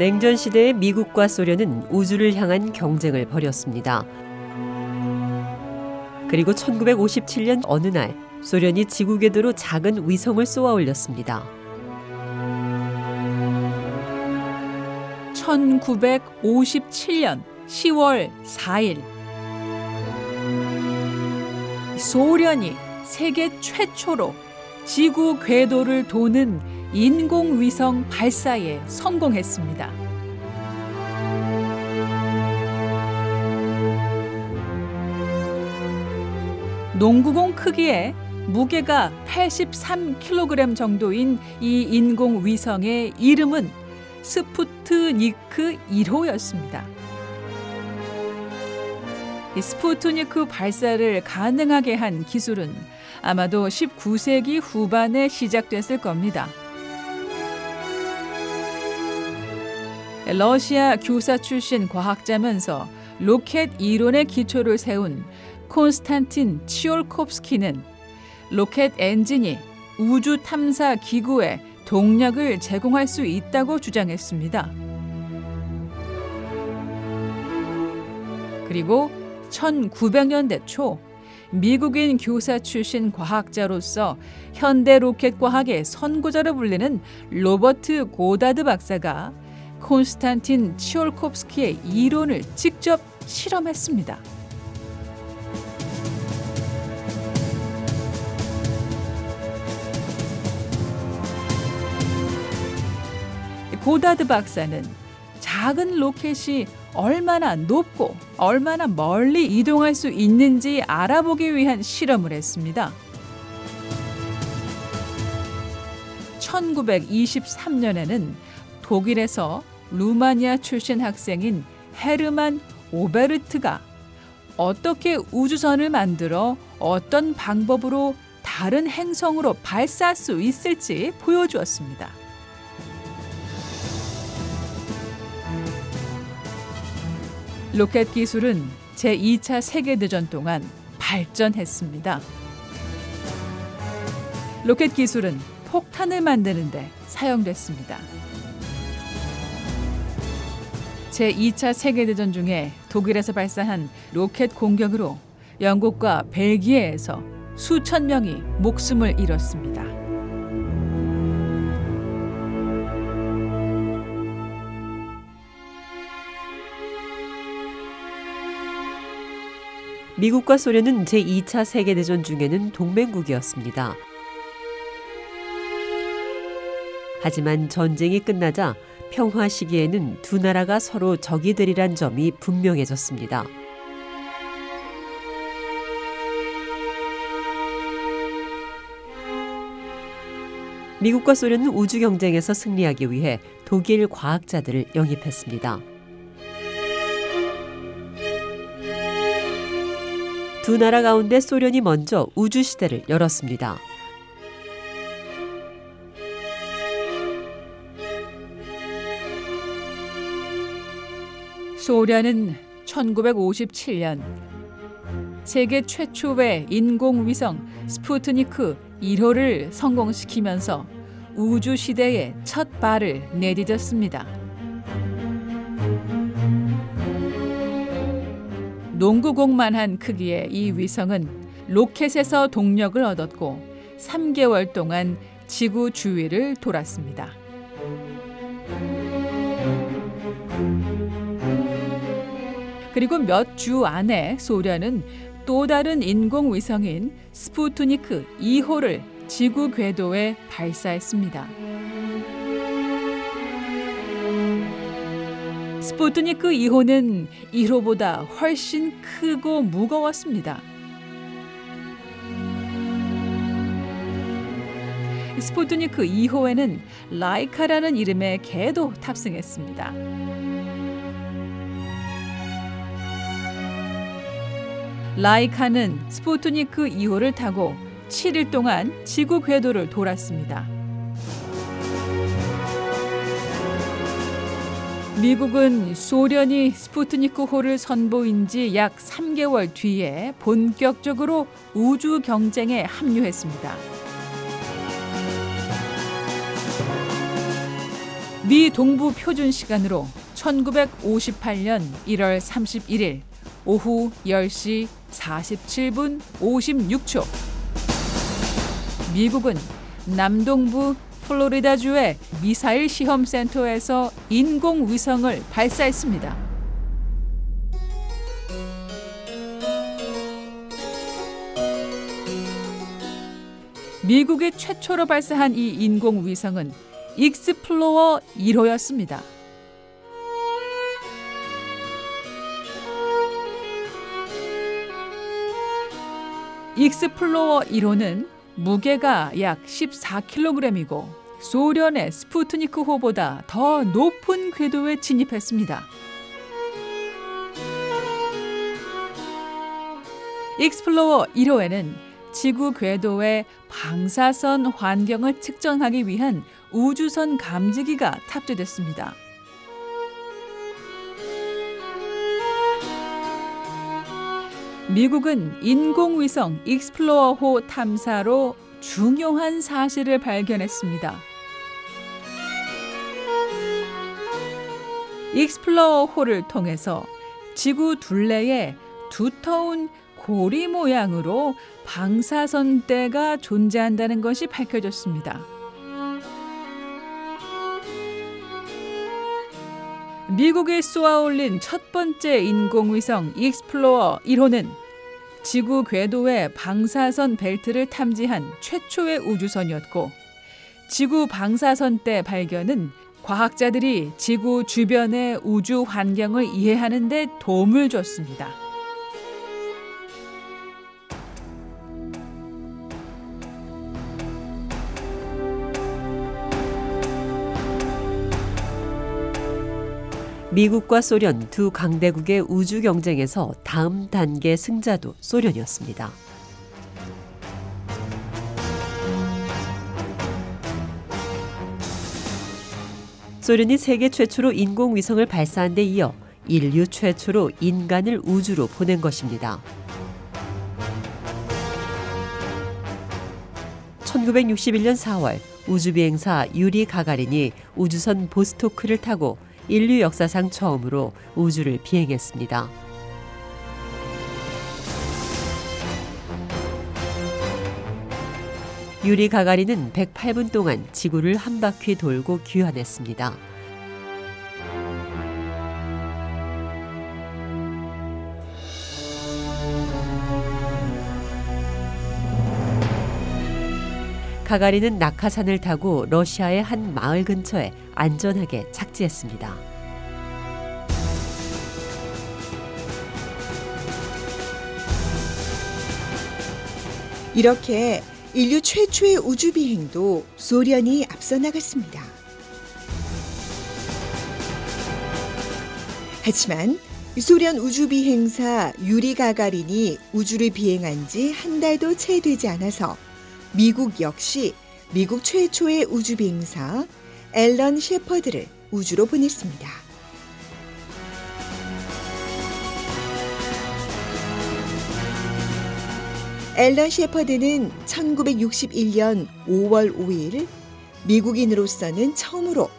냉전 시대의 미국과 소련은 우주를 향한 경쟁을 벌였습니다. 그리고 1957년 어느 날 소련이 지구 궤도로 작은 위성을 쏘아 올렸습니다. 1957년 10월 4일 소련이 세계 최초로 지구 궤도를 도는 인공위성 발사에 성공했습니다. 농구공 크기에 무게가 83kg 정도인 이 인공위성의 이름은 스푸트니크 1호였습니다. 이 스푸트니크 발사를 가능하게 한 기술은 아마도 19세기 후반에 시작됐을 겁니다. 러시아 교사 출신 과학자면서 로켓 이론의 기초를 세운 콘스탄틴 치올콥스키는 로켓 엔진이 우주 탐사 기구에 동력을 제공할 수 있다고 주장했습니다. 그리고 1900년대 초 미국인 교사 출신 과학자로서 현대 로켓 과학의 선구자로 불리는 로버트 고다드 박사가 콘스탄틴 치올콥스키의 이론을 직접 실험했습니다. 고다드 박사는 작은 로켓이 얼마나 높고 얼마나 멀리 이동할 수 있는지 알아보기 위한 실험을 했습니다. 1923년에는 독일에서 루마니아 출신 학생인 헤르만 오베르트가 어떻게 우주선을 만들어 어떤 방법으로 다른 행성으로 발사할 수 있을지 보여주었습니다. 로켓 기술은 제2차 세계대전 동안 발전했습니다. 로켓 기술은 폭탄을 만드는데 사용됐습니다. 제2차 세계대전 중에 독일에서 발사한 로켓 공격으로 영국과 벨기에에서 수천 명이 목숨을 잃었습니다. 미국과 소련은 제2차 세계대전 중에는 동맹국이었습니다. 하지만 전쟁이 끝나자 평화 시기에는 두 나라가 서로 적이 되리란 점이 분명해졌습니다. 미국과 소련은 우주 경쟁에서 승리하기 위해 독일 과학자들을 영입했습니다. 두 나라 가운데 소련이 먼저 우주 시대를 열었습니다. 소련은 1957년 세계 최초의 인공위성 스푸트니크 1호를 성공시키면서 우주 시대의 첫 발을 내디뎠습니다. 농구공만 한 크기의 이 위성은 로켓에서 동력을 얻었고 3개월 동안 지구 주위를 돌았습니다. 그리고 몇 주 안에 소련은 또 다른 인공위성인 스푸트니크 2호를 지구 궤도에 발사했습니다. 스푸트니크 2호는 1호보다 훨씬 크고 무거웠습니다. 스푸트니크 2호에는 라이카라는 이름의 개도 탑승했습니다. 라이카는 스푸트니크 2호를 타고 7일 동안 지구 궤도를 돌았습니다. 미국은 소련이 스푸트니크 호를 선보인 지 약 3개월 뒤에 본격적으로 우주 경쟁에 합류했습니다. 미 동부 표준 시간으로 1958년 1월 31일 오후 10시 47분 56초 미국은 남동부 플로리다주의 미사일 시험 센터에서 인공 위성을 발사했습니다. 미국이 최초로 발사한 이 인공 위성은 익스플로어 1호였습니다. 익스플로러 1호는 무게가 약 14kg이고 소련의 스푸트니크호보다 더 높은 궤도에 진입했습니다. 익스플로러 1호에는 지구 궤도의 방사선 환경을 측정하기 위한 우주선 감지기가 탑재됐습니다. 미국은 인공위성 익스플로러호 탐사로 중요한 사실을 발견했습니다. 익스플로러호를 통해서 지구 둘레에 두터운 고리 모양으로 방사선대가 존재한다는 것이 밝혀졌습니다. 미국이 쏘아 올린 첫 번째 인공위성 익스플로러 1호는 지구 궤도의 방사선 벨트를 탐지한 최초의 우주선이었고 지구 방사선대 발견은 과학자들이 지구 주변의 우주 환경을 이해하는 데 도움을 줬습니다. 미국과 소련 두 강대국의 우주 경쟁에서 다음 단계 승자도 소련이었습니다. 소련이 세계 최초로 인공위성을 발사한 데 이어 인류 최초로 인간을 우주로 보낸 것입니다. 1961년 4월 우주비행사 유리 가가린이 우주선 보스토크를 타고 인류 역사상 처음으로 우주를 비행했습니다. 유리 가가린은 108분 동안 지구를 한 바퀴 돌고 귀환했습니다. 가가린은 낙하산을 타고 러시아의 한 마을 근처에 안전하게 착지했습니다. 이렇게 인류 최초의 우주 비행도 소련이 앞서 나갔습니다. 하지만 소련 우주 비행사 유리 가가린이 우주를 비행한 지 한 달도 채 되지 않아서 미국 역시 미국 최초의 우주 비행사 앨런 셰퍼드를 우주로 보냈습니다. 앨런 셰퍼드는 1961년 5월 5일 미국인으로서는 처음으로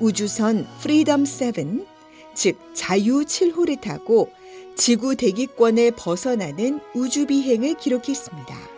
우주선 프리덤 7, 즉 자유 7호를 타고 지구 대기권을 벗어나는 우주 비행을 기록했습니다.